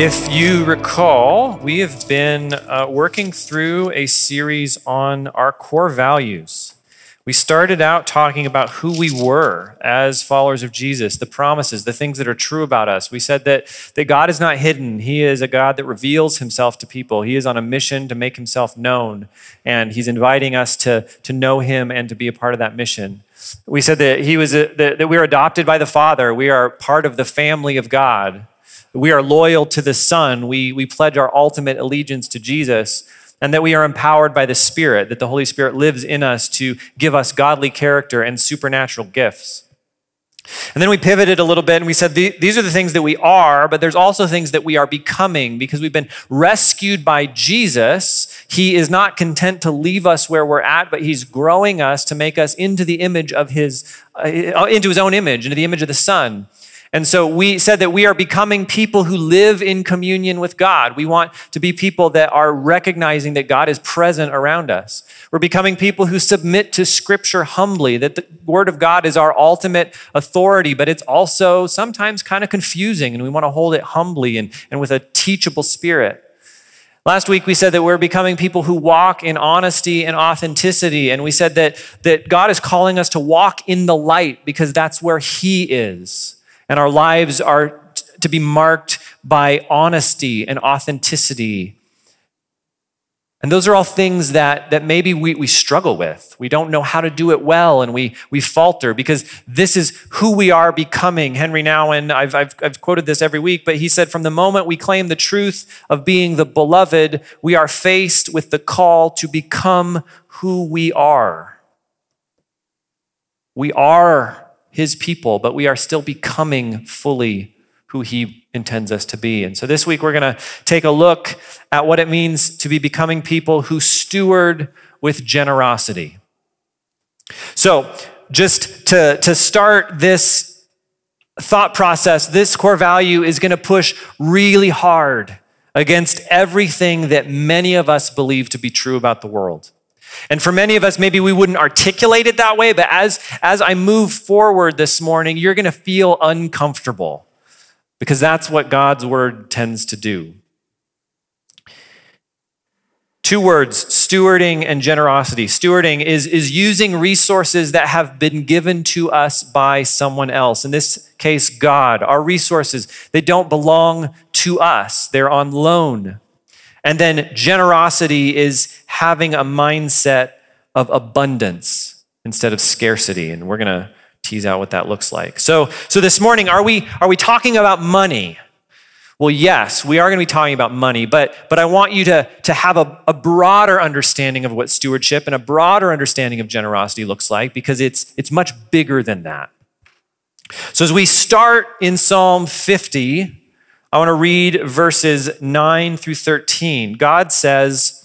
If you recall, we have been uh, working through a series on our core values. We started out talking about who we were as followers of Jesus, the promises, the things that are true about us. We said that, that God is not hidden. He is a God that reveals himself to people. He is on a mission to make himself known, and he's inviting us to, to know him and to be a part of that mission. We said that he was a, that, that we are adopted by the Father. We are part of the family of God we are loyal to the Son. We, we pledge our ultimate allegiance to Jesus, and that we are empowered by the Spirit, that the Holy Spirit lives in us to give us godly character and supernatural gifts. And then we pivoted a little bit and we said these are the things that we are, but there's also things that we are becoming because we've been rescued by Jesus. He is not content to leave us where we're at, but he's growing us to make us into the image of his, uh, into his own image, into the image of the Son. And so we said that we are becoming people who live in communion with God. We want to be people that are recognizing that God is present around us. We're becoming people who submit to Scripture humbly, that the Word of God is our ultimate authority, but it's also sometimes kind of confusing, and we want to hold it humbly and, and with a teachable spirit. Last week we said that we're becoming people who walk in honesty and authenticity. And we said that, that God is calling us to walk in the light because that's where He is and our lives are t- to be marked by honesty and authenticity. And those are all things that, that maybe we, we struggle with. We don't know how to do it well and we, we falter because this is who we are becoming. Henry Nouwen, I've, I've, I've quoted this every week, but he said, From the moment we claim the truth of being the beloved, we are faced with the call to become who we are. We are his people, but we are still becoming fully who he intends us to be. And so this week we're going to take a look at what it means to be becoming people who steward with generosity. So, just to, to start this thought process, this core value is going to push really hard against everything that many of us believe to be true about the world. And for many of us, maybe we wouldn't articulate it that way, but as, as I move forward this morning, you're going to feel uncomfortable because that's what God's word tends to do. Two words, stewarding and generosity. Stewarding is, is using resources that have been given to us by someone else. In this case, God. Our resources, they don't belong to us, they're on loan and then generosity is having a mindset of abundance instead of scarcity. And we're going to tease out what that looks like. So, so this morning, are we, are we talking about money? Well, yes, we are going to be talking about money, but, but I want you to, to have a, a broader understanding of what stewardship and a broader understanding of generosity looks like because it's, it's much bigger than that. So, as we start in Psalm 50, I want to read verses 9 through 13. God says,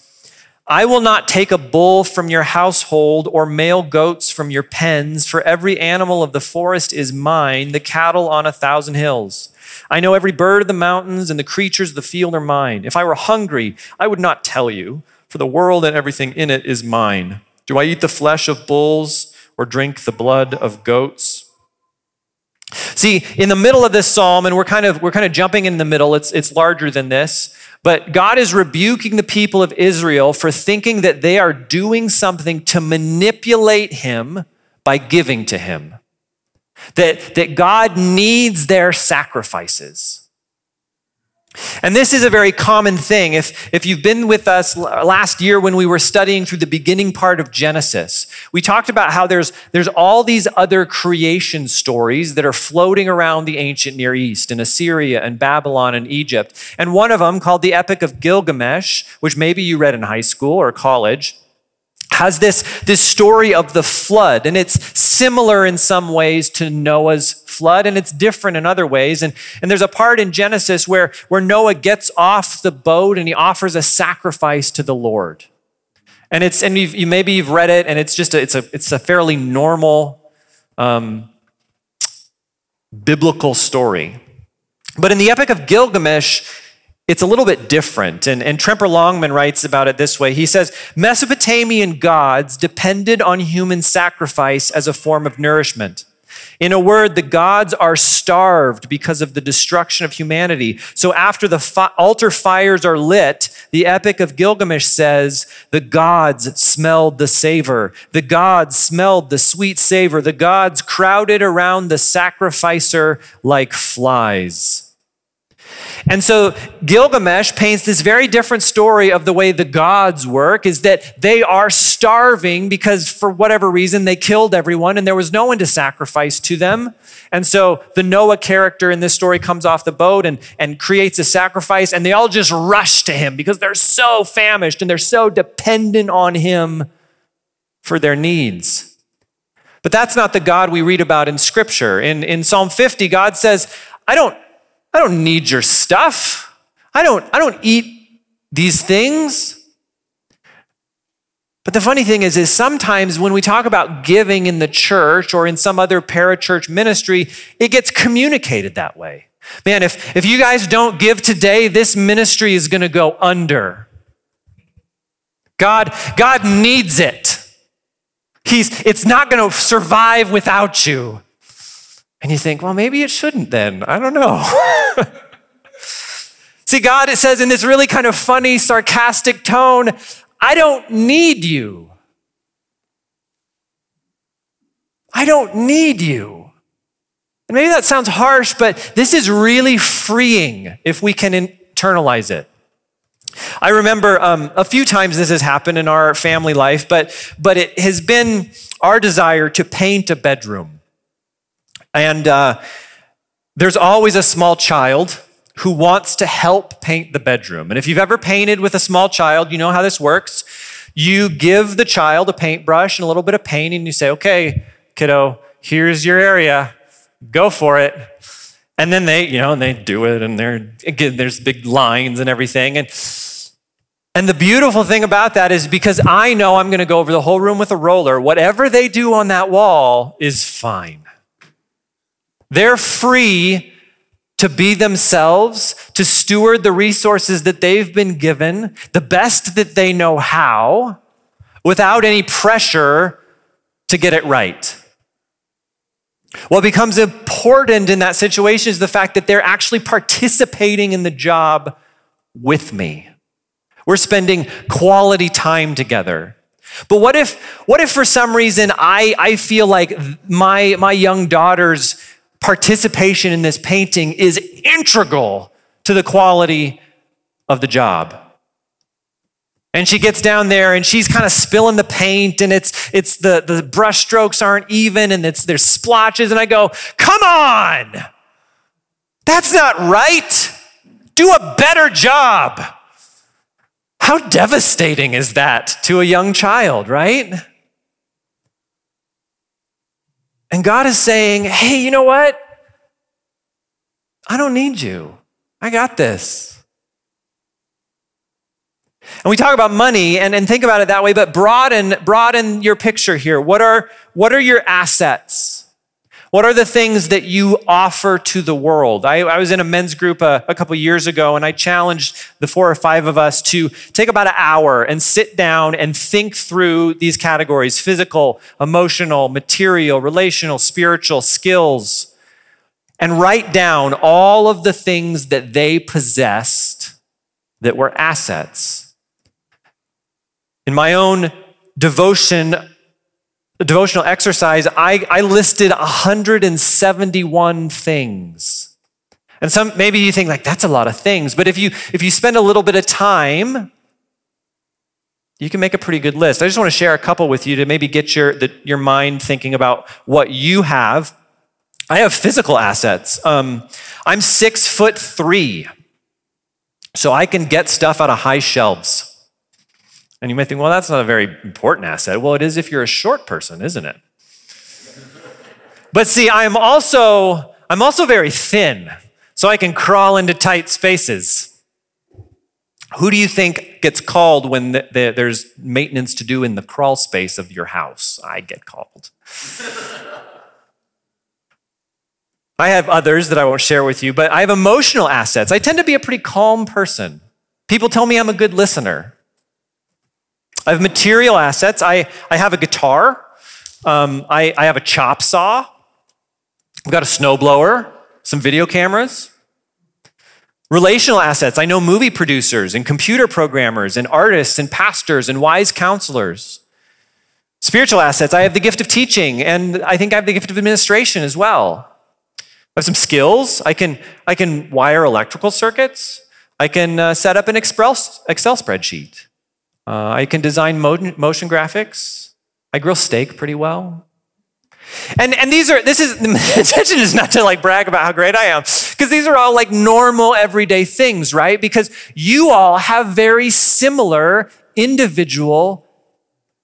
I will not take a bull from your household or male goats from your pens, for every animal of the forest is mine, the cattle on a thousand hills. I know every bird of the mountains and the creatures of the field are mine. If I were hungry, I would not tell you, for the world and everything in it is mine. Do I eat the flesh of bulls or drink the blood of goats? See, in the middle of this psalm, and we're kind of we're kind of jumping in the middle, it's it's larger than this, but God is rebuking the people of Israel for thinking that they are doing something to manipulate him by giving to him. That, that God needs their sacrifices. And this is a very common thing. If, if you've been with us last year when we were studying through the beginning part of Genesis, we talked about how there's, there's all these other creation stories that are floating around the ancient Near East in Assyria and Babylon and Egypt. And one of them, called the Epic of Gilgamesh, which maybe you read in high school or college, has this, this story of the flood. And it's similar in some ways to Noah's flood, and it's different in other ways. And, and there's a part in Genesis where, where Noah gets off the boat and he offers a sacrifice to the Lord. And it's and you've, you maybe you've read it, and it's just a, it's a it's a fairly normal um, biblical story. But in the Epic of Gilgamesh, it's a little bit different. And, and Tremper Longman writes about it this way He says Mesopotamian gods depended on human sacrifice as a form of nourishment. In a word, the gods are starved because of the destruction of humanity. So after the fi- altar fires are lit, the Epic of Gilgamesh says, the gods smelled the savor. The gods smelled the sweet savor. The gods crowded around the sacrificer like flies. And so Gilgamesh paints this very different story of the way the gods work is that they are starving because for whatever reason they killed everyone and there was no one to sacrifice to them. And so the Noah character in this story comes off the boat and, and creates a sacrifice and they all just rush to him because they're so famished and they're so dependent on him for their needs. But that's not the God we read about in scripture. In, in Psalm 50, God says, I don't, I don't need your stuff. I don't, I don't eat these things. But the funny thing is, is sometimes when we talk about giving in the church or in some other parachurch ministry, it gets communicated that way. Man, if, if you guys don't give today, this ministry is going to go under. God, God needs it. He's, it's not going to survive without you. And you think, well, maybe it shouldn't then. I don't know. See, God, it says in this really kind of funny, sarcastic tone, I don't need you. I don't need you. And maybe that sounds harsh, but this is really freeing if we can internalize it. I remember um, a few times this has happened in our family life, but, but it has been our desire to paint a bedroom. And uh, there's always a small child who wants to help paint the bedroom. And if you've ever painted with a small child, you know how this works. You give the child a paintbrush and a little bit of paint, and you say, okay, kiddo, here's your area, go for it. And then they, you know, and they do it, and they're, again, there's big lines and everything. And, and the beautiful thing about that is because I know I'm going to go over the whole room with a roller, whatever they do on that wall is fine. They're free to be themselves, to steward the resources that they've been given, the best that they know how, without any pressure to get it right. What becomes important in that situation is the fact that they're actually participating in the job with me. We're spending quality time together. But what if, what if for some reason I, I feel like my, my young daughter's participation in this painting is integral to the quality of the job. And she gets down there and she's kind of spilling the paint and it's it's the, the brush strokes aren't even and it's there's splotches and I go, come on! That's not right. Do a better job. How devastating is that to a young child, right? And God is saying, hey, you know what? I don't need you. I got this. And we talk about money and, and think about it that way, but broaden, broaden your picture here. What are, what are your assets? What are the things that you offer to the world? I, I was in a men's group a, a couple years ago, and I challenged the four or five of us to take about an hour and sit down and think through these categories physical, emotional, material, relational, spiritual, skills, and write down all of the things that they possessed that were assets. In my own devotion devotional exercise, I, I listed 171 things. And some maybe you think like that's a lot of things, but if you if you spend a little bit of time, you can make a pretty good list. I just want to share a couple with you to maybe get your the, your mind thinking about what you have. I have physical assets. Um, I'm six foot three, so I can get stuff out of high shelves. And you may think, well, that's not a very important asset. Well, it is if you're a short person, isn't it? but see, I'm also I'm also very thin, so I can crawl into tight spaces. Who do you think gets called when the, the, there's maintenance to do in the crawl space of your house? I get called. I have others that I won't share with you, but I have emotional assets. I tend to be a pretty calm person. People tell me I'm a good listener. I have material assets. I, I have a guitar. Um, I, I have a chop saw. I've got a snowblower, some video cameras. Relational assets. I know movie producers and computer programmers and artists and pastors and wise counselors. Spiritual assets. I have the gift of teaching and I think I have the gift of administration as well. I have some skills. I can, I can wire electrical circuits. I can uh, set up an Excel, Excel spreadsheet. Uh, I can design motion graphics. I grill steak pretty well. And, and these are, this is, the intention is not to like brag about how great I am, because these are all like normal everyday things, right? Because you all have very similar individual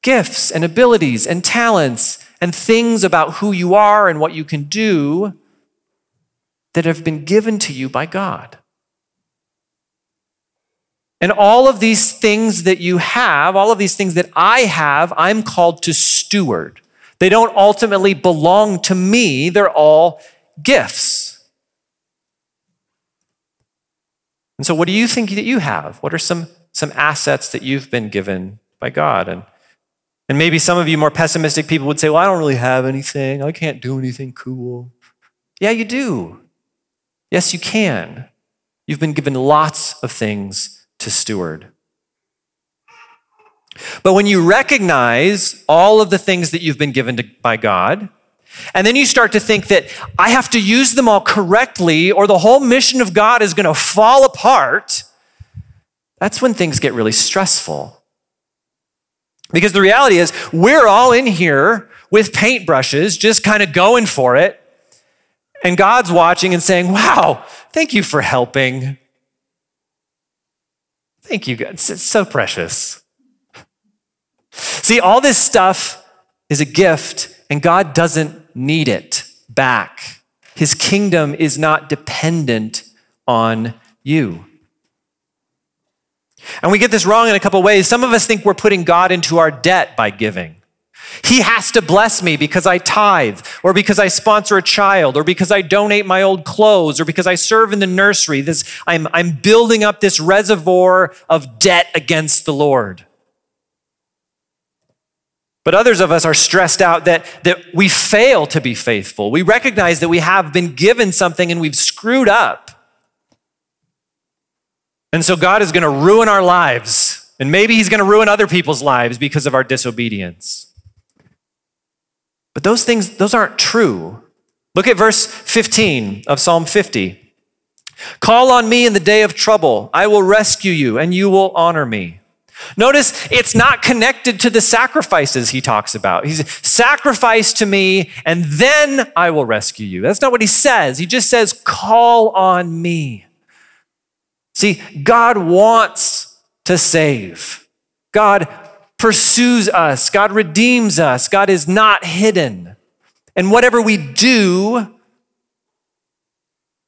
gifts and abilities and talents and things about who you are and what you can do that have been given to you by God. And all of these things that you have, all of these things that I have, I'm called to steward. They don't ultimately belong to me, they're all gifts. And so, what do you think that you have? What are some, some assets that you've been given by God? And, and maybe some of you more pessimistic people would say, Well, I don't really have anything. I can't do anything cool. Yeah, you do. Yes, you can. You've been given lots of things to steward. But when you recognize all of the things that you've been given to, by God, and then you start to think that I have to use them all correctly or the whole mission of God is going to fall apart, that's when things get really stressful. Because the reality is, we're all in here with paintbrushes, just kind of going for it. And God's watching and saying, Wow, thank you for helping. Thank you, God. It's so precious. See, all this stuff is a gift, and God doesn't need it back. His kingdom is not dependent on you. And we get this wrong in a couple ways. Some of us think we're putting God into our debt by giving. He has to bless me because I tithe, or because I sponsor a child, or because I donate my old clothes, or because I serve in the nursery. This, I'm, I'm building up this reservoir of debt against the Lord. But others of us are stressed out that, that we fail to be faithful. We recognize that we have been given something and we've screwed up. And so God is going to ruin our lives. And maybe He's going to ruin other people's lives because of our disobedience. But those things, those aren't true. Look at verse 15 of Psalm 50. Call on me in the day of trouble. I will rescue you and you will honor me. Notice it's not connected to the sacrifices he talks about. He's sacrifice to me and then I will rescue you. That's not what he says. He just says, call on me. See, God wants to save. God pursues us. God redeems us. God is not hidden. And whatever we do,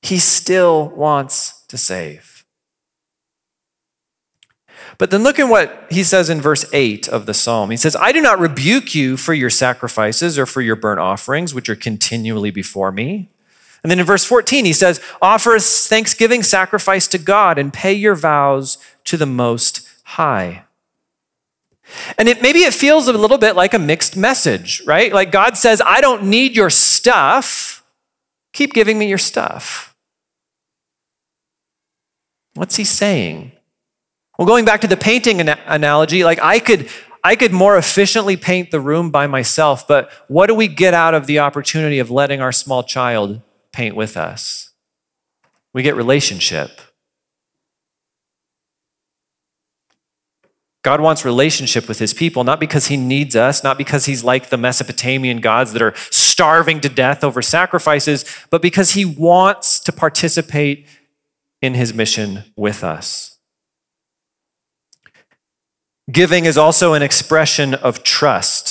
he still wants to save. But then look at what he says in verse 8 of the psalm. He says, I do not rebuke you for your sacrifices or for your burnt offerings, which are continually before me. And then in verse 14, he says, Offer a thanksgiving sacrifice to God and pay your vows to the Most High. And it, maybe it feels a little bit like a mixed message, right? Like God says, I don't need your stuff. Keep giving me your stuff. What's he saying? Well, going back to the painting analogy, like I could, I could more efficiently paint the room by myself, but what do we get out of the opportunity of letting our small child paint with us? We get relationship. God wants relationship with his people, not because he needs us, not because he's like the Mesopotamian gods that are starving to death over sacrifices, but because he wants to participate in his mission with us. Giving is also an expression of trust.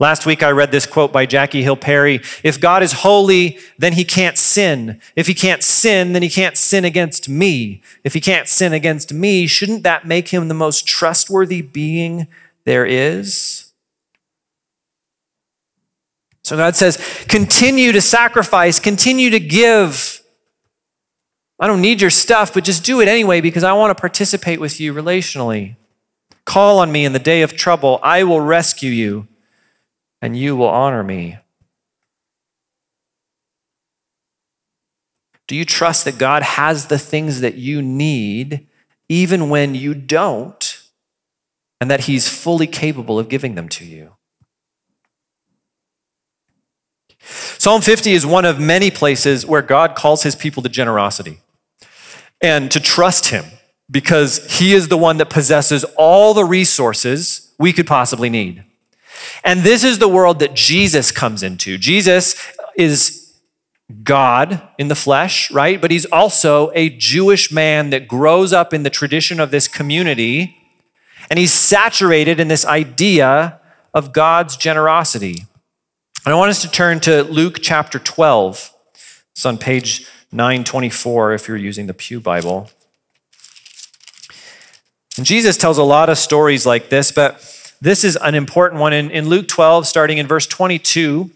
Last week, I read this quote by Jackie Hill Perry If God is holy, then he can't sin. If he can't sin, then he can't sin against me. If he can't sin against me, shouldn't that make him the most trustworthy being there is? So God says, continue to sacrifice, continue to give. I don't need your stuff, but just do it anyway because I want to participate with you relationally. Call on me in the day of trouble. I will rescue you, and you will honor me. Do you trust that God has the things that you need even when you don't, and that He's fully capable of giving them to you? Psalm 50 is one of many places where God calls His people to generosity and to trust Him because He is the one that possesses all the resources we could possibly need. And this is the world that Jesus comes into. Jesus is God in the flesh, right? But he's also a Jewish man that grows up in the tradition of this community, and he's saturated in this idea of God's generosity. And I want us to turn to Luke chapter 12. It's on page 924 if you're using the Pew Bible. And Jesus tells a lot of stories like this, but this is an important one. In, in Luke 12, starting in verse 22,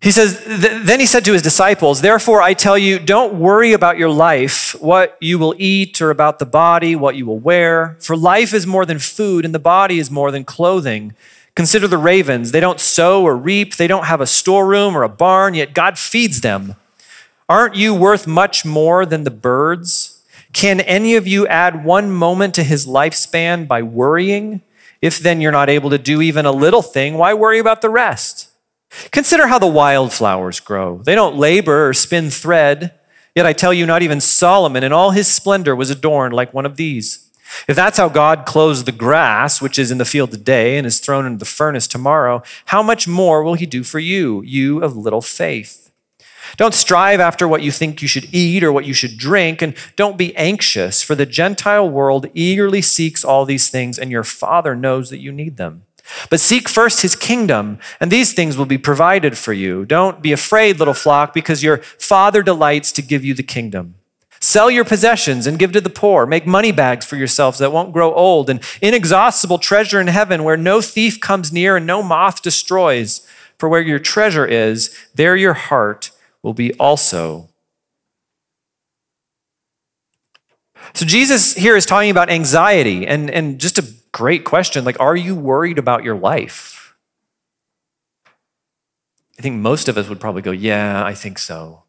He says, Then he said to his disciples, Therefore I tell you, don't worry about your life, what you will eat, or about the body, what you will wear. For life is more than food, and the body is more than clothing. Consider the ravens. They don't sow or reap, they don't have a storeroom or a barn, yet God feeds them. Aren't you worth much more than the birds? Can any of you add one moment to his lifespan by worrying? If then you're not able to do even a little thing, why worry about the rest? Consider how the wildflowers grow. They don't labor or spin thread. Yet I tell you, not even Solomon in all his splendor was adorned like one of these. If that's how God clothes the grass, which is in the field today and is thrown into the furnace tomorrow, how much more will he do for you, you of little faith? Don't strive after what you think you should eat or what you should drink, and don't be anxious, for the Gentile world eagerly seeks all these things, and your Father knows that you need them. But seek first his kingdom, and these things will be provided for you. Don't be afraid, little flock, because your Father delights to give you the kingdom. Sell your possessions and give to the poor. Make money bags for yourselves that won't grow old, and inexhaustible treasure in heaven where no thief comes near and no moth destroys. For where your treasure is, there your heart will be also. So Jesus here is talking about anxiety and, and just a great question. Like, are you worried about your life? I think most of us would probably go, yeah, I think so.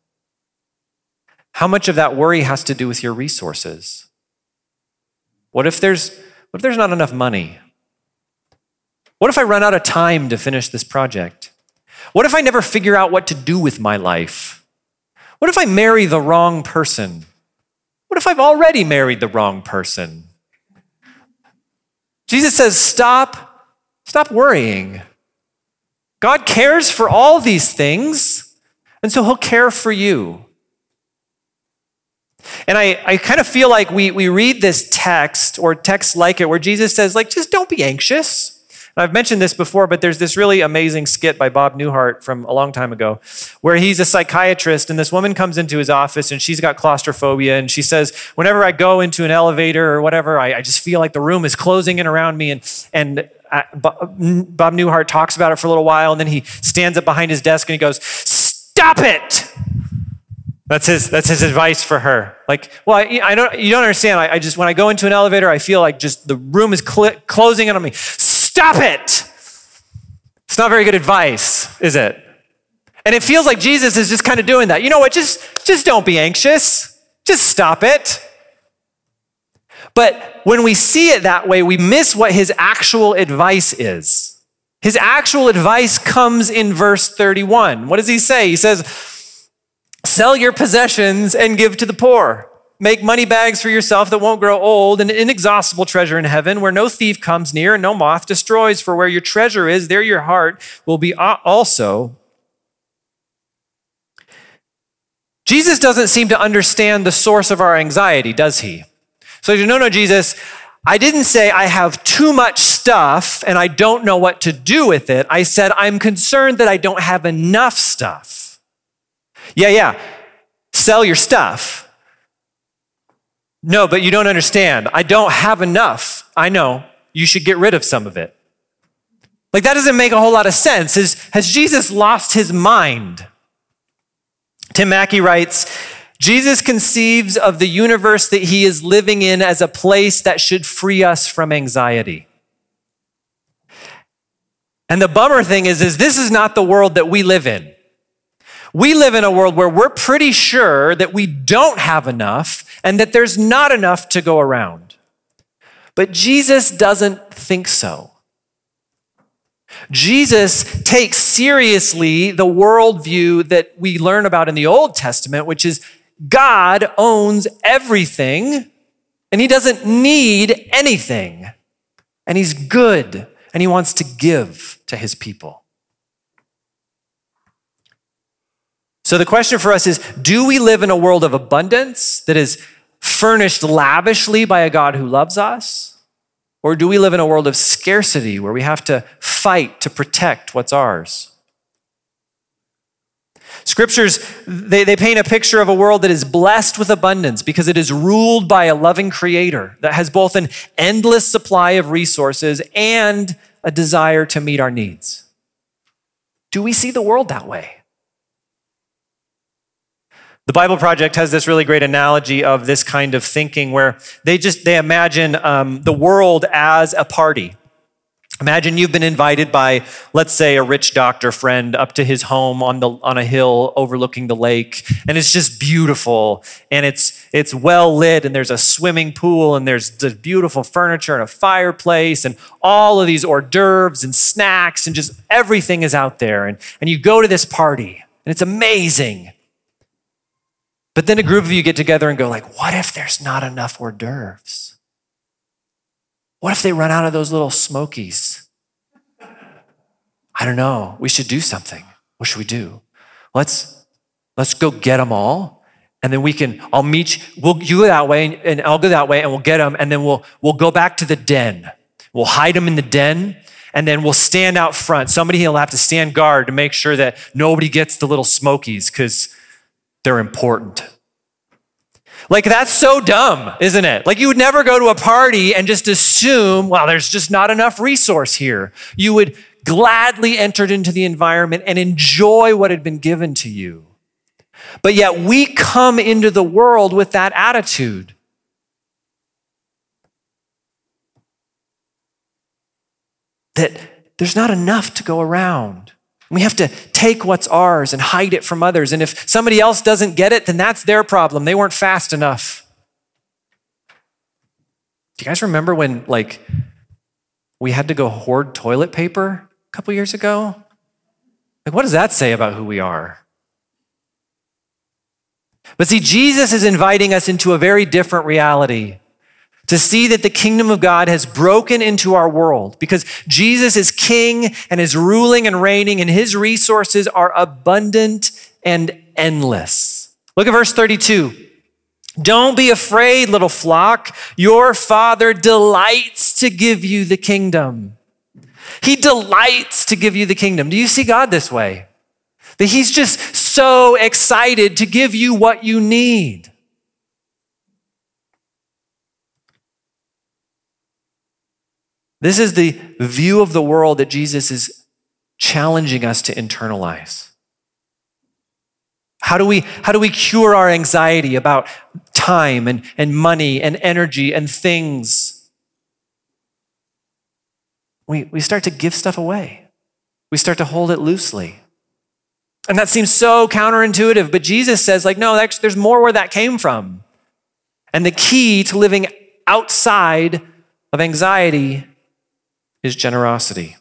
How much of that worry has to do with your resources? What if there's, what if there's not enough money? What if I run out of time to finish this project? What if I never figure out what to do with my life? What if I marry the wrong person? What if I've already married the wrong person? Jesus says, stop, stop worrying. God cares for all these things, and so he'll care for you. And I, I kind of feel like we, we read this text or text like it where Jesus says, like, just don't be anxious. And I've mentioned this before, but there's this really amazing skit by Bob Newhart from a long time ago where he's a psychiatrist and this woman comes into his office and she's got claustrophobia and she says, whenever I go into an elevator or whatever, I, I just feel like the room is closing in around me and, and uh, I, Bob Newhart talks about it for a little while and then he stands up behind his desk and he goes, stop it. That's his, that's his advice for her. Like, well, I, I don't, you don't understand. I, I, just, when I go into an elevator, I feel like just the room is cl- closing in on me. Stop it. It's not very good advice, is it? And it feels like Jesus is just kind of doing that. You know what? Just, just don't be anxious. Just stop it. But when we see it that way, we miss what his actual advice is. His actual advice comes in verse 31. What does he say? He says, Sell your possessions and give to the poor. Make money bags for yourself that won't grow old, an inexhaustible treasure in heaven where no thief comes near and no moth destroys. For where your treasure is, there your heart will be also. Jesus doesn't seem to understand the source of our anxiety, does he? So, no, no, Jesus, I didn't say I have too much stuff and I don't know what to do with it. I said I'm concerned that I don't have enough stuff. Yeah, yeah. Sell your stuff. No, but you don't understand. I don't have enough. I know. You should get rid of some of it. Like, that doesn't make a whole lot of sense. Has Jesus lost his mind? Tim Mackie writes Jesus conceives of the universe that he is living in as a place that should free us from anxiety. And the bummer thing is, is this is not the world that we live in. We live in a world where we're pretty sure that we don't have enough and that there's not enough to go around. But Jesus doesn't think so. Jesus takes seriously the worldview that we learn about in the Old Testament, which is God owns everything and he doesn't need anything. And he's good and he wants to give to his people. So the question for us is do we live in a world of abundance that is furnished lavishly by a God who loves us? Or do we live in a world of scarcity where we have to fight to protect what's ours? Scriptures, they, they paint a picture of a world that is blessed with abundance because it is ruled by a loving creator that has both an endless supply of resources and a desire to meet our needs. Do we see the world that way? The Bible Project has this really great analogy of this kind of thinking where they just they imagine um, the world as a party. Imagine you've been invited by, let's say, a rich doctor friend up to his home on the on a hill overlooking the lake, and it's just beautiful, and it's it's well lit, and there's a swimming pool, and there's the beautiful furniture and a fireplace, and all of these hors d'oeuvres and snacks, and just everything is out there, and and you go to this party, and it's amazing. But then a group of you get together and go like, what if there's not enough hors d'oeuvres? What if they run out of those little smokies? I don't know. We should do something. What should we do? Let's let's go get them all, and then we can. I'll meet you. We'll you go that way, and I'll go that way, and we'll get them, and then we'll we'll go back to the den. We'll hide them in the den, and then we'll stand out front. Somebody will have to stand guard to make sure that nobody gets the little smokies because they're important. Like, that's so dumb, isn't it? Like, you would never go to a party and just assume, well, there's just not enough resource here. You would gladly enter into the environment and enjoy what had been given to you. But yet, we come into the world with that attitude. That there's not enough to go around. We have to take what's ours and hide it from others. And if somebody else doesn't get it, then that's their problem. They weren't fast enough. Do you guys remember when, like, we had to go hoard toilet paper a couple years ago? Like, what does that say about who we are? But see, Jesus is inviting us into a very different reality to see that the kingdom of God has broken into our world because Jesus is king and is ruling and reigning, and his resources are abundant and endless. Look at verse 32. Don't be afraid, little flock. Your father delights to give you the kingdom. He delights to give you the kingdom. Do you see God this way? That he's just so excited to give you what you need. This is the view of the world that Jesus is challenging us to internalize. How do we, how do we cure our anxiety about time and, and money and energy and things? We, we start to give stuff away. We start to hold it loosely. And that seems so counterintuitive, but Jesus says, like, no, there's more where that came from. And the key to living outside of anxiety is generosity.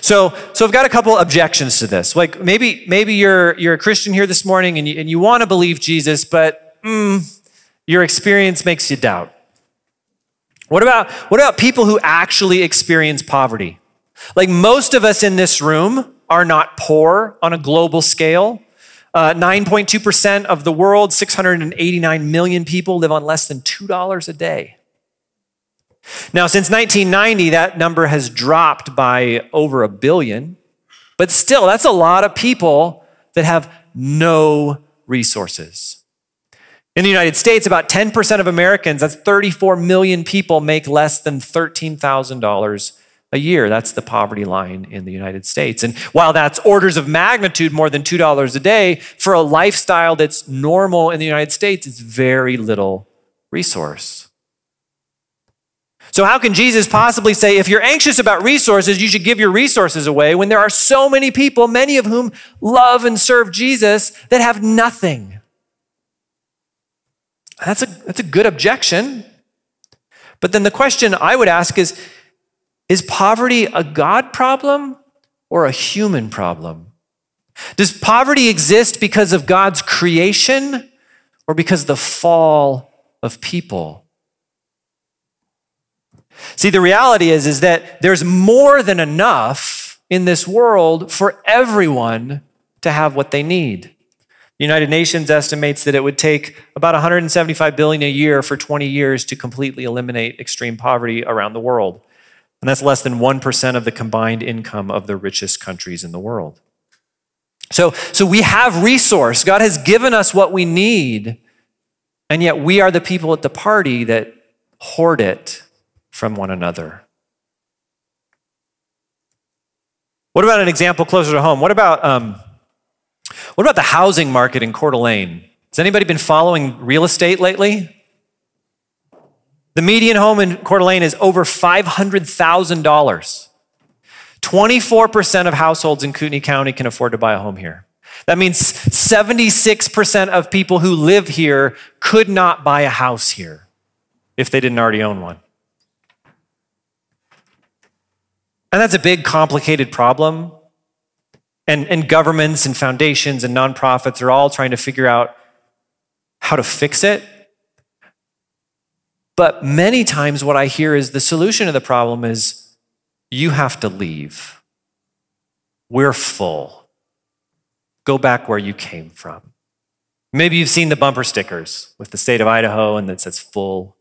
So, so I've got a couple objections to this. Like maybe, maybe you're, you're a Christian here this morning and you, and you want to believe Jesus, but mm, your experience makes you doubt. What about, what about people who actually experience poverty? Like most of us in this room are not poor on a global scale. Uh, 9.2% of the world, 689 million people live on less than $2 a day. Now, since 1990, that number has dropped by over a billion, but still, that's a lot of people that have no resources. In the United States, about 10% of Americans, that's 34 million people, make less than $13,000 a year. That's the poverty line in the United States. And while that's orders of magnitude more than $2 a day, for a lifestyle that's normal in the United States, it's very little resource. So, how can Jesus possibly say, if you're anxious about resources, you should give your resources away when there are so many people, many of whom love and serve Jesus, that have nothing? That's a, that's a good objection. But then the question I would ask is Is poverty a God problem or a human problem? Does poverty exist because of God's creation or because of the fall of people? See, the reality is, is that there's more than enough in this world for everyone to have what they need. The United Nations estimates that it would take about 175 billion a year for 20 years to completely eliminate extreme poverty around the world. And that's less than 1% of the combined income of the richest countries in the world. So, so we have resource. God has given us what we need, and yet we are the people at the party that hoard it from one another. What about an example closer to home? What about, um, what about the housing market in Coeur d'Alene? Has anybody been following real estate lately? The median home in Coeur d'Alene is over $500,000. 24% of households in Kootenai County can afford to buy a home here. That means 76% of people who live here could not buy a house here if they didn't already own one. And that's a big, complicated problem. And, and governments and foundations and nonprofits are all trying to figure out how to fix it. But many times, what I hear is the solution to the problem is you have to leave. We're full. Go back where you came from. Maybe you've seen the bumper stickers with the state of Idaho and that says full.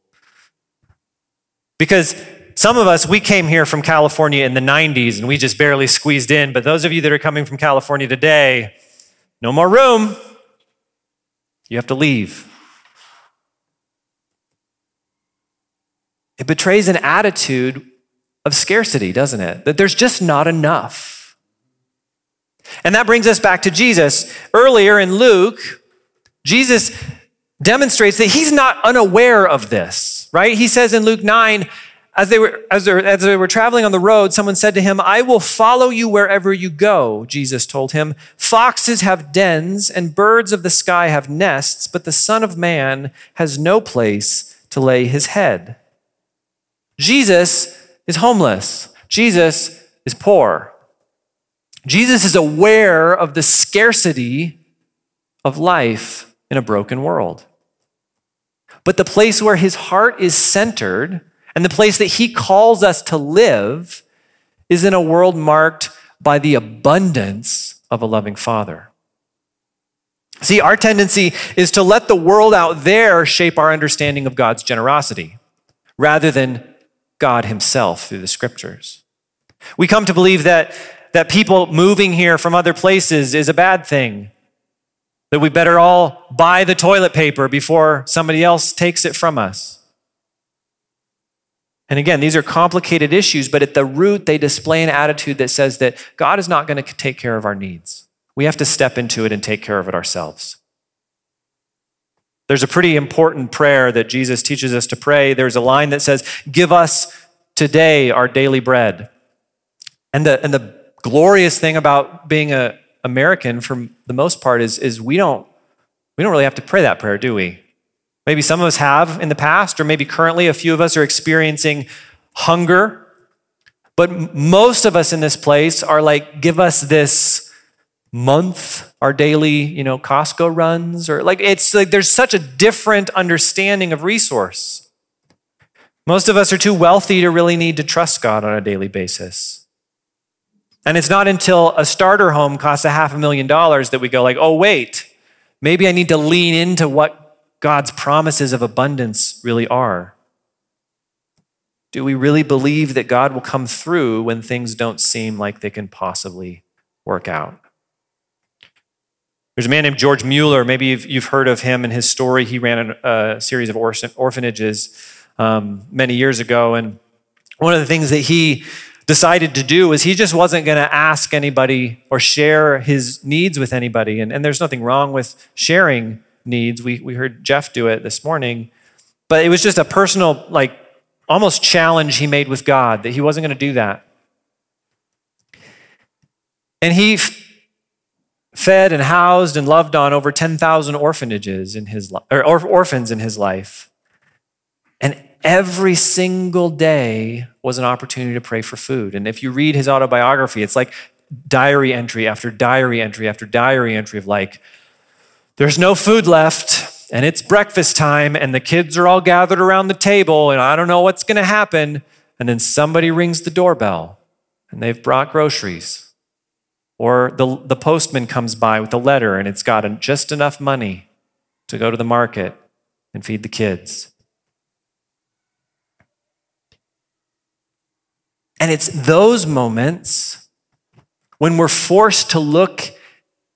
Because some of us, we came here from California in the 90s and we just barely squeezed in. But those of you that are coming from California today, no more room. You have to leave. It betrays an attitude of scarcity, doesn't it? That there's just not enough. And that brings us back to Jesus. Earlier in Luke, Jesus demonstrates that he's not unaware of this, right? He says in Luke 9, as they, were, as, they were, as they were traveling on the road, someone said to him, I will follow you wherever you go. Jesus told him, Foxes have dens and birds of the sky have nests, but the Son of Man has no place to lay his head. Jesus is homeless. Jesus is poor. Jesus is aware of the scarcity of life in a broken world. But the place where his heart is centered, and the place that he calls us to live is in a world marked by the abundance of a loving father. See, our tendency is to let the world out there shape our understanding of God's generosity rather than God himself through the scriptures. We come to believe that, that people moving here from other places is a bad thing, that we better all buy the toilet paper before somebody else takes it from us. And again, these are complicated issues, but at the root, they display an attitude that says that God is not going to take care of our needs. We have to step into it and take care of it ourselves. There's a pretty important prayer that Jesus teaches us to pray. There's a line that says, Give us today our daily bread. And the, and the glorious thing about being an American, for the most part, is, is we, don't, we don't really have to pray that prayer, do we? Maybe some of us have in the past, or maybe currently a few of us are experiencing hunger. But most of us in this place are like, give us this month, our daily, you know, Costco runs, or like it's like there's such a different understanding of resource. Most of us are too wealthy to really need to trust God on a daily basis. And it's not until a starter home costs a half a million dollars that we go like, oh wait, maybe I need to lean into what God's promises of abundance really are? Do we really believe that God will come through when things don't seem like they can possibly work out? There's a man named George Mueller. Maybe you've, you've heard of him and his story. He ran a, a series of orphanages um, many years ago. And one of the things that he decided to do was he just wasn't going to ask anybody or share his needs with anybody. And, and there's nothing wrong with sharing needs. We, we heard Jeff do it this morning. But it was just a personal, like, almost challenge he made with God that he wasn't going to do that. And he f- fed and housed and loved on over 10,000 orphanages in his li- or orphans in his life. And every single day was an opportunity to pray for food. And if you read his autobiography, it's like diary entry after diary entry after diary entry of like, there's no food left, and it's breakfast time, and the kids are all gathered around the table, and I don't know what's going to happen. And then somebody rings the doorbell, and they've brought groceries. Or the, the postman comes by with a letter, and it's got just enough money to go to the market and feed the kids. And it's those moments when we're forced to look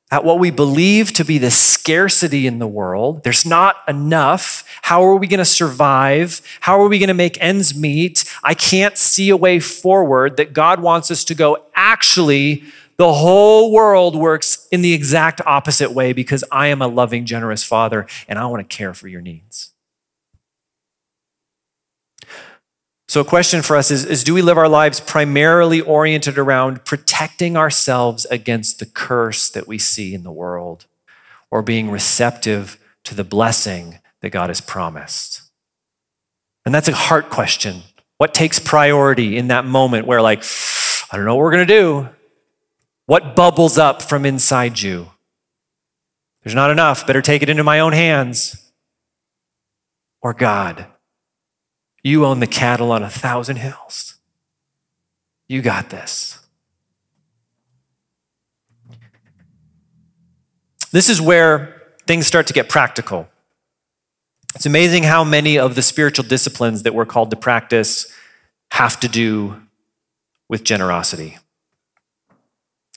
at what we believe to be the scarcity in the world. There's not enough. How are we going to survive? How are we going to make ends meet? I can't see a way forward that God wants us to go. Actually, the whole world works in the exact opposite way because I am a loving, generous father and I want to care for your needs. So, a question for us is, is Do we live our lives primarily oriented around protecting ourselves against the curse that we see in the world or being receptive to the blessing that God has promised? And that's a heart question. What takes priority in that moment where, like, I don't know what we're going to do? What bubbles up from inside you? There's not enough. Better take it into my own hands. Or God you own the cattle on a thousand hills. You got this. This is where things start to get practical. It's amazing how many of the spiritual disciplines that we're called to practice have to do with generosity.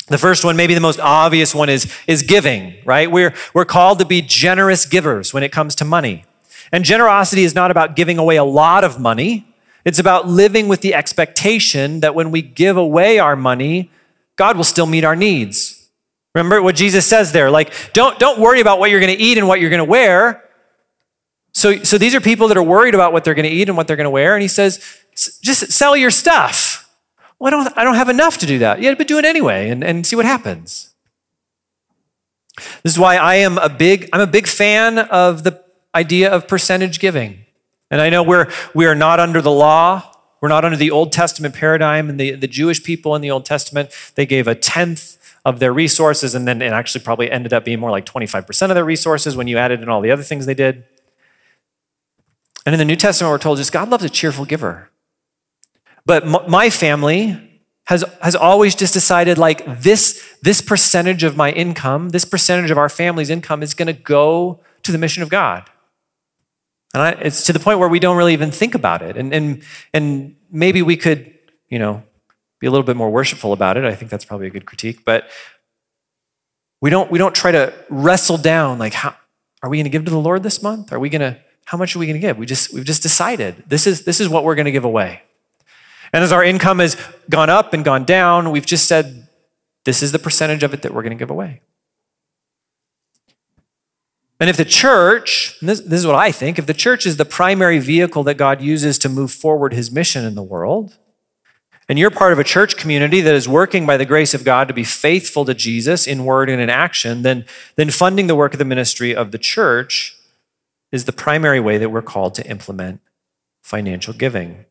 The first one, maybe the most obvious one, is, is giving, right? We're, we're called to be generous givers when it comes to money. And generosity is not about giving away a lot of money. It's about living with the expectation that when we give away our money, God will still meet our needs. Remember what Jesus says there like don't don't worry about what you're going to eat and what you're going to wear. So so these are people that are worried about what they're going to eat and what they're going to wear and he says just sell your stuff. Well, I don't I don't have enough to do that. Yeah, but do it anyway and, and see what happens. This is why I am a big I'm a big fan of the idea of percentage giving. And I know we're, we are not under the law. We're not under the Old Testament paradigm. And the, the Jewish people in the Old Testament, they gave a tenth of their resources. And then it actually probably ended up being more like 25% of their resources when you added in all the other things they did. And in the New Testament, we're told just God loves a cheerful giver. But my family has, has always just decided like this, this percentage of my income, this percentage of our family's income is going to go to the mission of God. And I, it's to the point where we don't really even think about it. And, and, and maybe we could, you know, be a little bit more worshipful about it. I think that's probably a good critique. But we don't, we don't try to wrestle down, like, how, are we going to give to the Lord this month? Are we going to, how much are we going to give? We just, we've just decided this is, this is what we're going to give away. And as our income has gone up and gone down, we've just said, this is the percentage of it that we're going to give away. And if the church, this, this, is what I think, if the church is the primary vehicle that God uses to move forward his mission in the world, and you're part of a church community that is working by the grace of God to be faithful to Jesus in word and in action, then, then funding the work of the ministry of the church is the primary way that we're called to implement financial giving.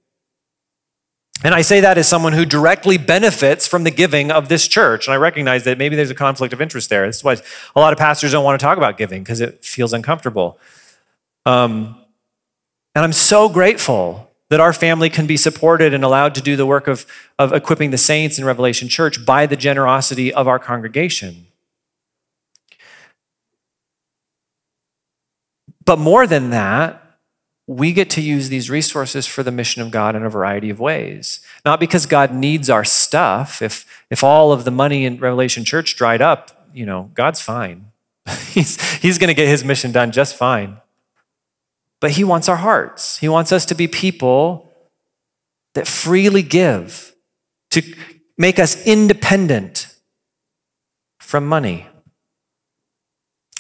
And I say that as someone who directly benefits from the giving of this church. And I recognize that maybe there's a conflict of interest there. That's why a lot of pastors don't want to talk about giving because it feels uncomfortable. Um, and I'm so grateful that our family can be supported and allowed to do the work of, of equipping the saints in Revelation Church by the generosity of our congregation. But more than that, we get to use these resources for the mission of God in a variety of ways. Not because God needs our stuff. If, if all of the money in Revelation Church dried up, you know, God's fine. he's he's going to get his mission done just fine. But he wants our hearts. He wants us to be people that freely give, to make us independent from money.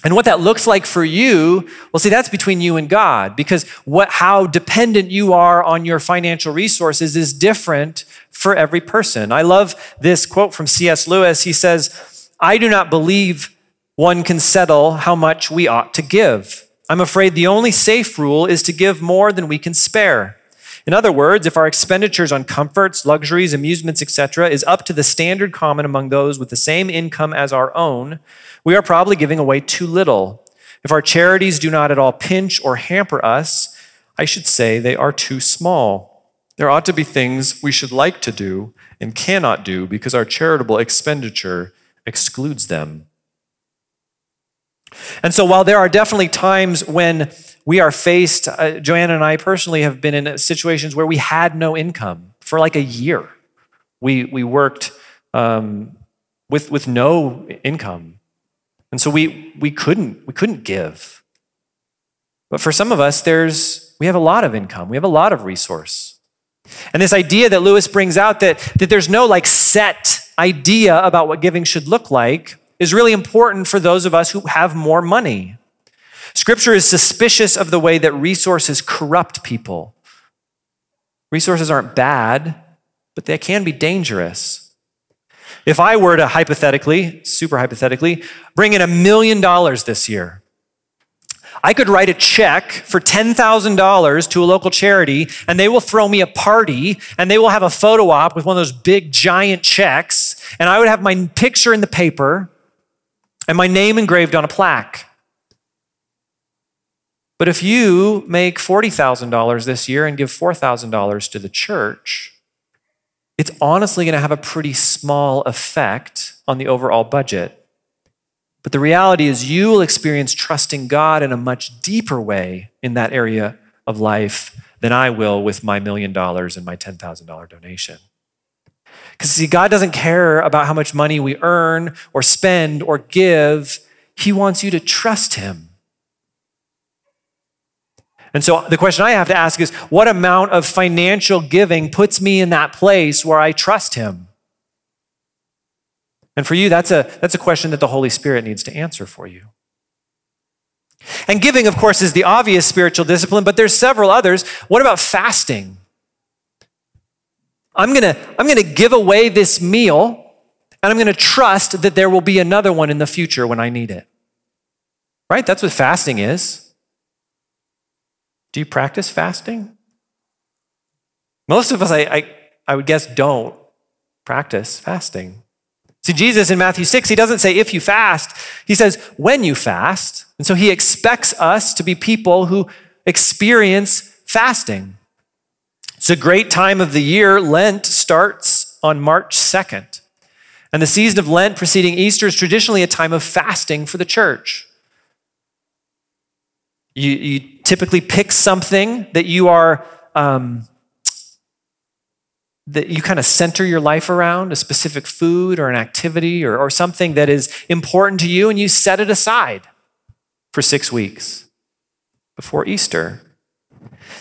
And what that looks like for you, well, see, that's between you and God because what, how dependent you are on your financial resources is different for every person. I love this quote from C.S. Lewis. He says, I do not believe one can settle how much we ought to give. I'm afraid the only safe rule is to give more than we can spare. In other words, if our expenditures on comforts, luxuries, amusements, etc., is up to the standard common among those with the same income as our own, we are probably giving away too little. If our charities do not at all pinch or hamper us, I should say they are too small. There ought to be things we should like to do and cannot do because our charitable expenditure excludes them. And so, while there are definitely times when we are faced, uh, Joanna and I personally have been in situations where we had no income for like a year. We, we worked um, with, with no income. And so we, we, couldn't, we couldn't give. But for some of us, there's, we have a lot of income, we have a lot of resource. And this idea that Lewis brings out that, that there's no like set idea about what giving should look like is really important for those of us who have more money. Scripture is suspicious of the way that resources corrupt people. Resources aren't bad, but they can be dangerous. If I were to hypothetically, super hypothetically, bring in a million dollars this year, I could write a check for $10,000 to a local charity, and they will throw me a party, and they will have a photo op with one of those big giant checks, and I would have my picture in the paper and my name engraved on a plaque. But if you make $40,000 this year and give $4,000 to the church, it's honestly going to have a pretty small effect on the overall budget. But the reality is, you will experience trusting God in a much deeper way in that area of life than I will with my million dollars and my $10,000 donation. Because, see, God doesn't care about how much money we earn or spend or give, He wants you to trust Him. And so the question I have to ask is what amount of financial giving puts me in that place where I trust Him? And for you, that's a, that's a question that the Holy Spirit needs to answer for you. And giving, of course, is the obvious spiritual discipline, but there's several others. What about fasting? I'm gonna, I'm gonna give away this meal and I'm gonna trust that there will be another one in the future when I need it. Right? That's what fasting is. Do you practice fasting? Most of us, I, I, I would guess, don't practice fasting. See, Jesus in Matthew 6, he doesn't say if you fast, he says when you fast. And so he expects us to be people who experience fasting. It's a great time of the year. Lent starts on March 2nd. And the season of Lent preceding Easter is traditionally a time of fasting for the church. You, you typically pick something that you are, um, that you kind of center your life around, a specific food or an activity or, or something that is important to you, and you set it aside for six weeks before Easter.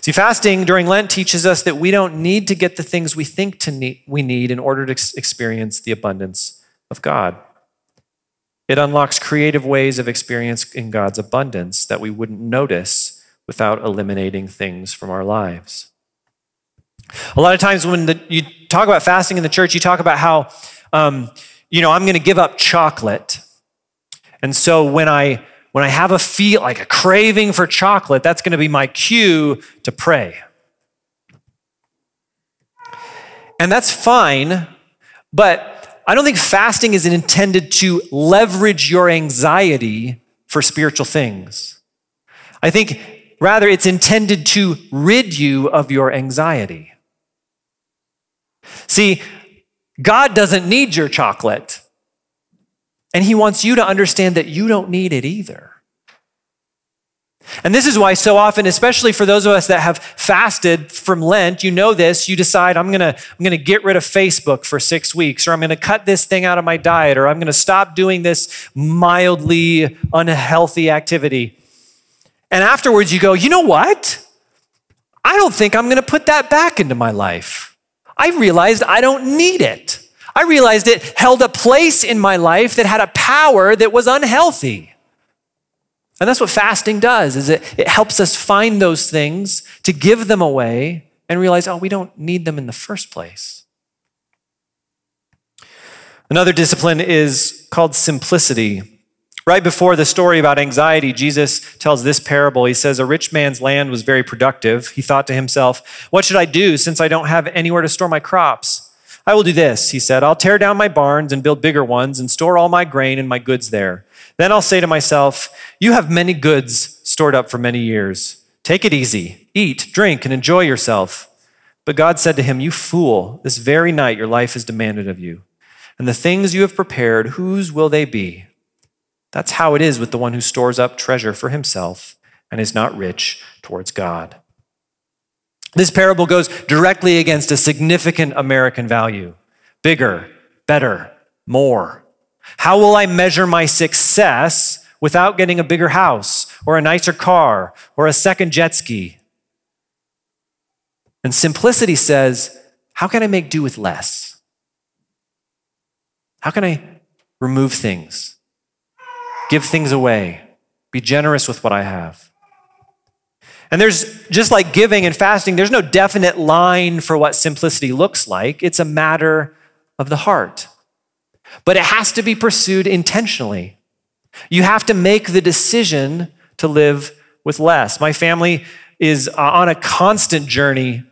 See, fasting during Lent teaches us that we don't need to get the things we think to need, we need in order to experience the abundance of God. It unlocks creative ways of experiencing God's abundance that we wouldn't notice without eliminating things from our lives. A lot of times when the, you talk about fasting in the church, you talk about how, um, you know, I'm going to give up chocolate. And so when I when I have a feel like a craving for chocolate, that's going to be my cue to pray. And that's fine, but I don't think fasting is intended to leverage your anxiety for spiritual things. I think rather it's intended to rid you of your anxiety. See, God doesn't need your chocolate. And he wants you to understand that you don't need it either. And this is why, so often, especially for those of us that have fasted from Lent, you know this, you decide, I'm gonna, I'm gonna get rid of Facebook for six weeks, or I'm gonna cut this thing out of my diet, or I'm gonna stop doing this mildly unhealthy activity. And afterwards, you go, you know what? I don't think I'm gonna put that back into my life. I realized I don't need it. I realized it held a place in my life that had a power that was unhealthy. And that's what fasting does is it, it helps us find those things to give them away and realize, oh, we don't need them in the first place. Another discipline is called simplicity. Right before the story about anxiety, Jesus tells this parable. He says, A rich man's land was very productive. He thought to himself, What should I do since I don't have anywhere to store my crops? I will do this, he said. I'll tear down my barns and build bigger ones and store all my grain and my goods there. Then I'll say to myself, You have many goods stored up for many years. Take it easy, eat, drink, and enjoy yourself. But God said to him, You fool, this very night your life is demanded of you. And the things you have prepared, whose will they be? That's how it is with the one who stores up treasure for himself and is not rich towards God. This parable goes directly against a significant American value bigger, better, more. How will I measure my success without getting a bigger house or a nicer car or a second jet ski? And simplicity says, how can I make do with less? How can I remove things? Give things away, be generous with what I have. And there's just like giving and fasting, there's no definite line for what simplicity looks like. It's a matter of the heart. But it has to be pursued intentionally. You have to make the decision to live with less. My family is uh, on a constant journey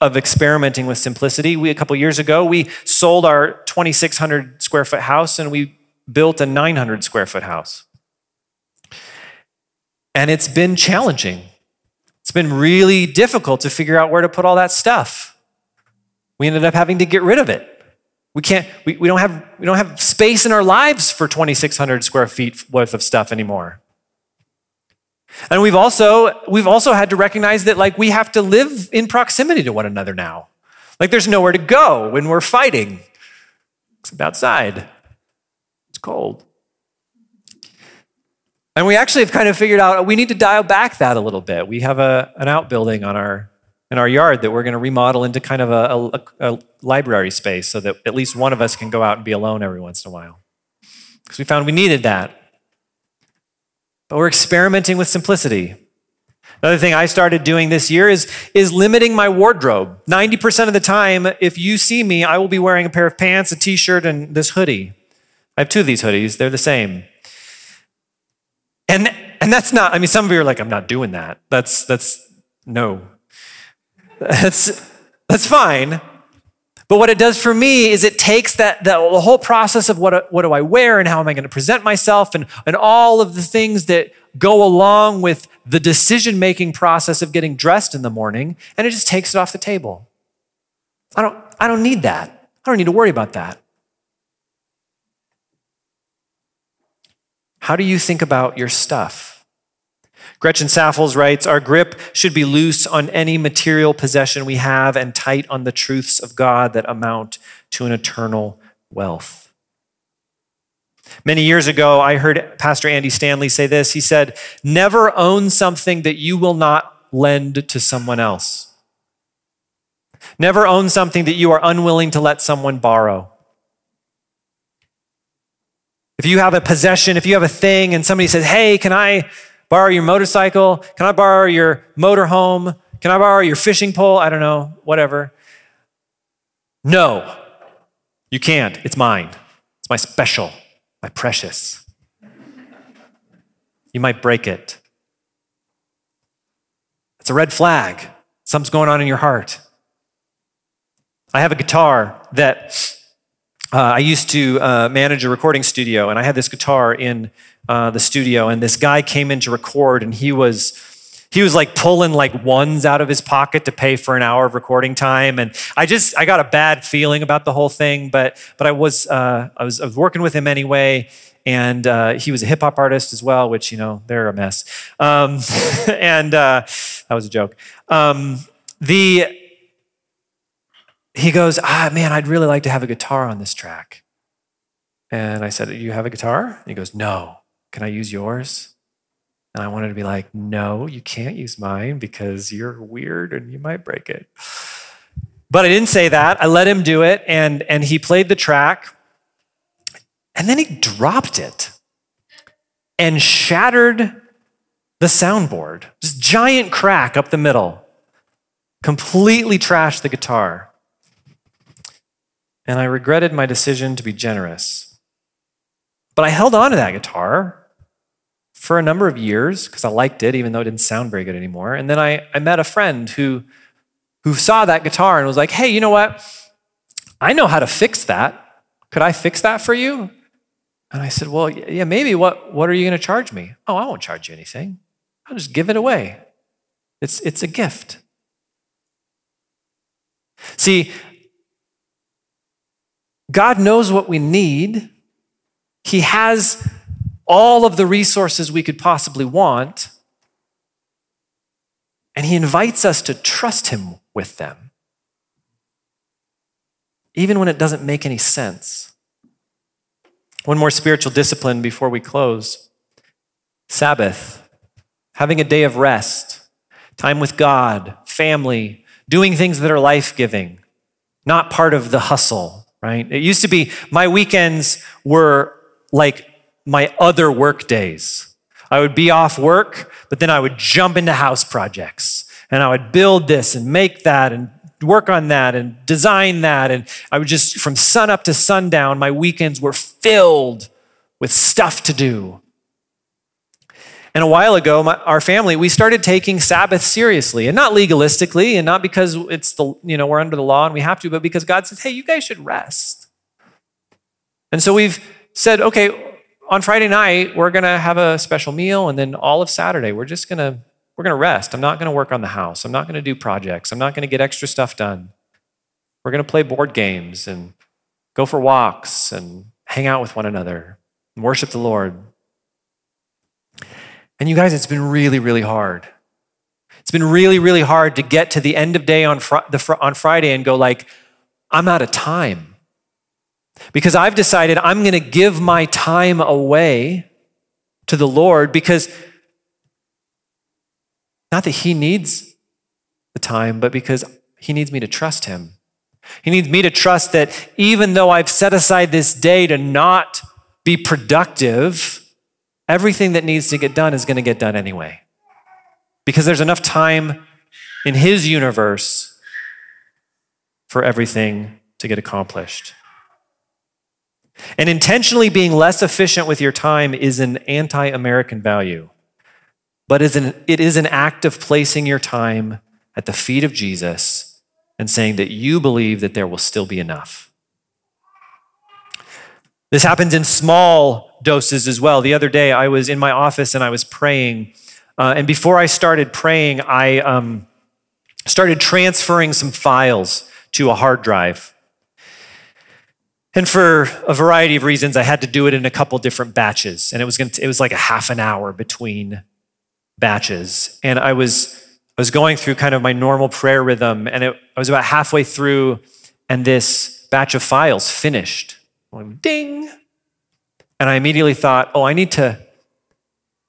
of experimenting with simplicity. We a couple years ago, we sold our 2600 square foot house and we built a 900 square foot house. And it's been challenging. It's been really difficult to figure out where to put all that stuff. We ended up having to get rid of it. We can't, we, we, don't, have, we don't have space in our lives for 2,600 square feet worth of stuff anymore. And we've also, we've also had to recognize that like we have to live in proximity to one another now. Like there's nowhere to go when we're fighting, except outside cold. And we actually have kind of figured out we need to dial back that a little bit. We have a, an outbuilding on our, in our yard that we're going to remodel into kind of a, a, a library space so that at least one of us can go out and be alone every once in a while. Because we found we needed that. But we're experimenting with simplicity. Another thing I started doing this year is, is limiting my wardrobe. 90% of the time, if you see me, I will be wearing a pair of pants, a t shirt, and this hoodie. I have two of these hoodies, they're the same. And, and that's not, I mean, some of you are like, I'm not doing that. That's, that's, no. That's, that's fine. But what it does for me is it takes that, that the whole process of what, what do I wear and how am I going to present myself and, and all of the things that go along with the decision making process of getting dressed in the morning, and it just takes it off the table. I don't, I don't need that. I don't need to worry about that. How do you think about your stuff? Gretchen Saffles writes Our grip should be loose on any material possession we have and tight on the truths of God that amount to an eternal wealth. Many years ago, I heard Pastor Andy Stanley say this. He said, Never own something that you will not lend to someone else. Never own something that you are unwilling to let someone borrow. If you have a possession, if you have a thing, and somebody says, Hey, can I borrow your motorcycle? Can I borrow your motorhome? Can I borrow your fishing pole? I don't know, whatever. No, you can't. It's mine. It's my special, my precious. You might break it. It's a red flag. Something's going on in your heart. I have a guitar that uh, I used to uh, manage a recording studio, and I had this guitar in uh, the studio, and this guy came in to record, and he was he was like pulling like ones out of his pocket to pay for an hour of recording time, and I just I got a bad feeling about the whole thing, but but I was uh, I was I was working with him anyway, and uh, he was a hip hop artist as well, which you know they're a mess, um, and uh, that was a joke. Um, the he goes, Ah, man, I'd really like to have a guitar on this track. And I said, You have a guitar? And he goes, No. Can I use yours? And I wanted to be like, No, you can't use mine because you're weird and you might break it. But I didn't say that. I let him do it, and, and he played the track. And then he dropped it and shattered the soundboard, just giant crack up the middle, completely trashed the guitar. And I regretted my decision to be generous. But I held on to that guitar for a number of years because I liked it, even though it didn't sound very good anymore. And then I, I met a friend who, who saw that guitar and was like, hey, you know what? I know how to fix that. Could I fix that for you? And I said, Well, yeah, maybe. What, what are you going to charge me? Oh, I won't charge you anything. I'll just give it away. It's, it's a gift. See, God knows what we need. He has all of the resources we could possibly want. And He invites us to trust Him with them, even when it doesn't make any sense. One more spiritual discipline before we close Sabbath, having a day of rest, time with God, family, doing things that are life giving, not part of the hustle, right? It used to be my weekends were like my other work days. I would be off work, but then I would jump into house projects and I would build this and make that and work on that and design that. And I would just, from sun up to sundown, my weekends were filled with stuff to do. And a while ago, my, our family, we started taking Sabbath seriously and not legalistically and not because it's the, you know, we're under the law and we have to, but because God says, hey, you guys should rest. And so we've said, okay, on Friday night, we're going to have a special meal. And then all of Saturday, we're just going to we're going to rest. I'm not going to work on the house. I'm not going to do projects. I'm not going to get extra stuff done. We're going to play board games and go for walks and hang out with one another and worship the Lord. And you guys, it's been really, really hard. It's been really, really hard to get to the end of day on, fr- fr- on Friday and go like, I'm out of time. Because I've decided I'm going to give my time away to the Lord because not that he needs the time, but because he needs me to trust him. He needs me to trust that even though I've set aside this day to not be productive, everything that needs to get done is going to get done anyway. Because there's enough time in his universe for everything to get accomplished. And intentionally being less efficient with your time is an anti American value but it is an act of placing your time at the feet of Jesus and saying that you believe that there will still be enough. This happens in small doses as well. The other day, I was in my office and I was praying. Uh, and before I started praying, I um, started transferring some files to a hard drive. And for a variety of reasons, I had to do it in a couple different batches. And it was, gonna, it was like a half an hour between batches. And I was, I was going through kind of my normal prayer rhythm, and it, I was about halfway through, and this batch of files finished. Going ding. And I immediately thought, oh, I need to,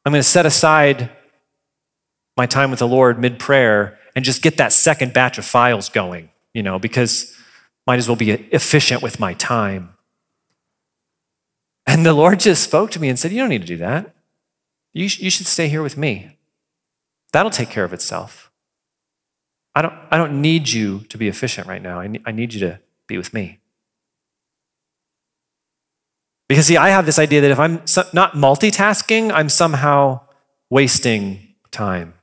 I'm going to set aside my time with the Lord mid prayer and just get that second batch of files going, you know, because might as well be efficient with my time. And the Lord just spoke to me and said, You don't need to do that. You, you should stay here with me. That'll take care of itself. I don't, I don't need you to be efficient right now. I need, I need you to be with me. Because, see, I have this idea that if I'm not multitasking, I'm somehow wasting time.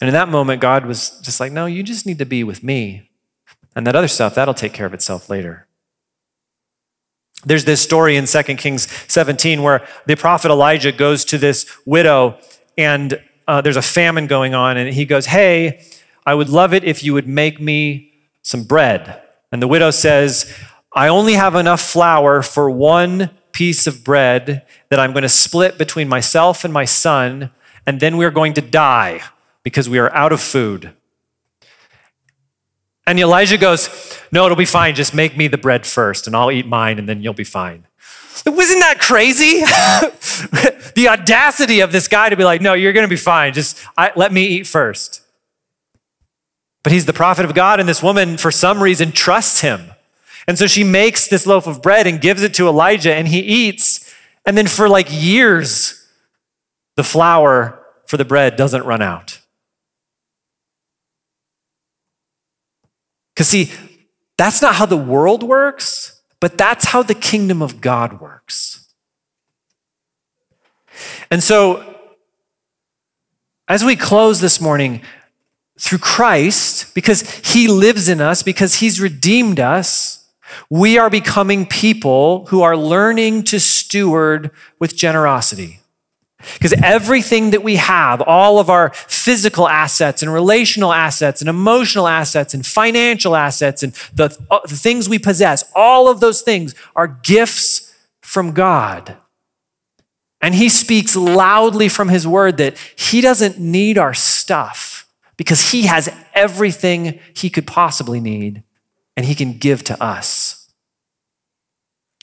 And in that moment, God was just like, no, you just need to be with me. And that other stuff, that'll take care of itself later. There's this story in 2 Kings 17 where the prophet Elijah goes to this widow and uh, there's a famine going on, and he goes, Hey, I would love it if you would make me some bread. And the widow says, I only have enough flour for one piece of bread that I'm going to split between myself and my son, and then we're going to die because we are out of food. And Elijah goes, No, it'll be fine. Just make me the bread first, and I'll eat mine, and then you'll be fine. Wasn't that crazy? the audacity of this guy to be like, no, you're going to be fine. Just I, let me eat first. But he's the prophet of God, and this woman, for some reason, trusts him. And so she makes this loaf of bread and gives it to Elijah, and he eats. And then for like years, the flour for the bread doesn't run out. Because, see, that's not how the world works, but that's how the kingdom of God works. And so, as we close this morning, through Christ, because he lives in us, because he's redeemed us, we are becoming people who are learning to steward with generosity. Because everything that we have, all of our physical assets and relational assets and emotional assets and financial assets and the, uh, the things we possess, all of those things are gifts from God. And He speaks loudly from His word that He doesn't need our stuff because He has everything He could possibly need and He can give to us.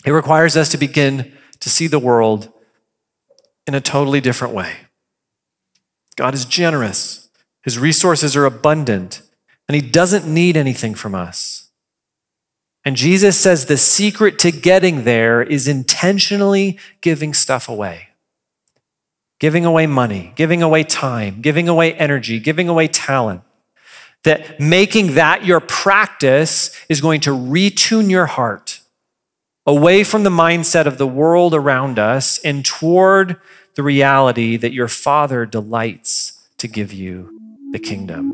It requires us to begin to see the world in a totally different way. God is generous, His resources are abundant, and He doesn't need anything from us. And Jesus says the secret to getting there is intentionally giving stuff away. Giving away money, giving away time, giving away energy, giving away talent. That making that your practice is going to retune your heart away from the mindset of the world around us and toward the reality that your Father delights to give you the kingdom.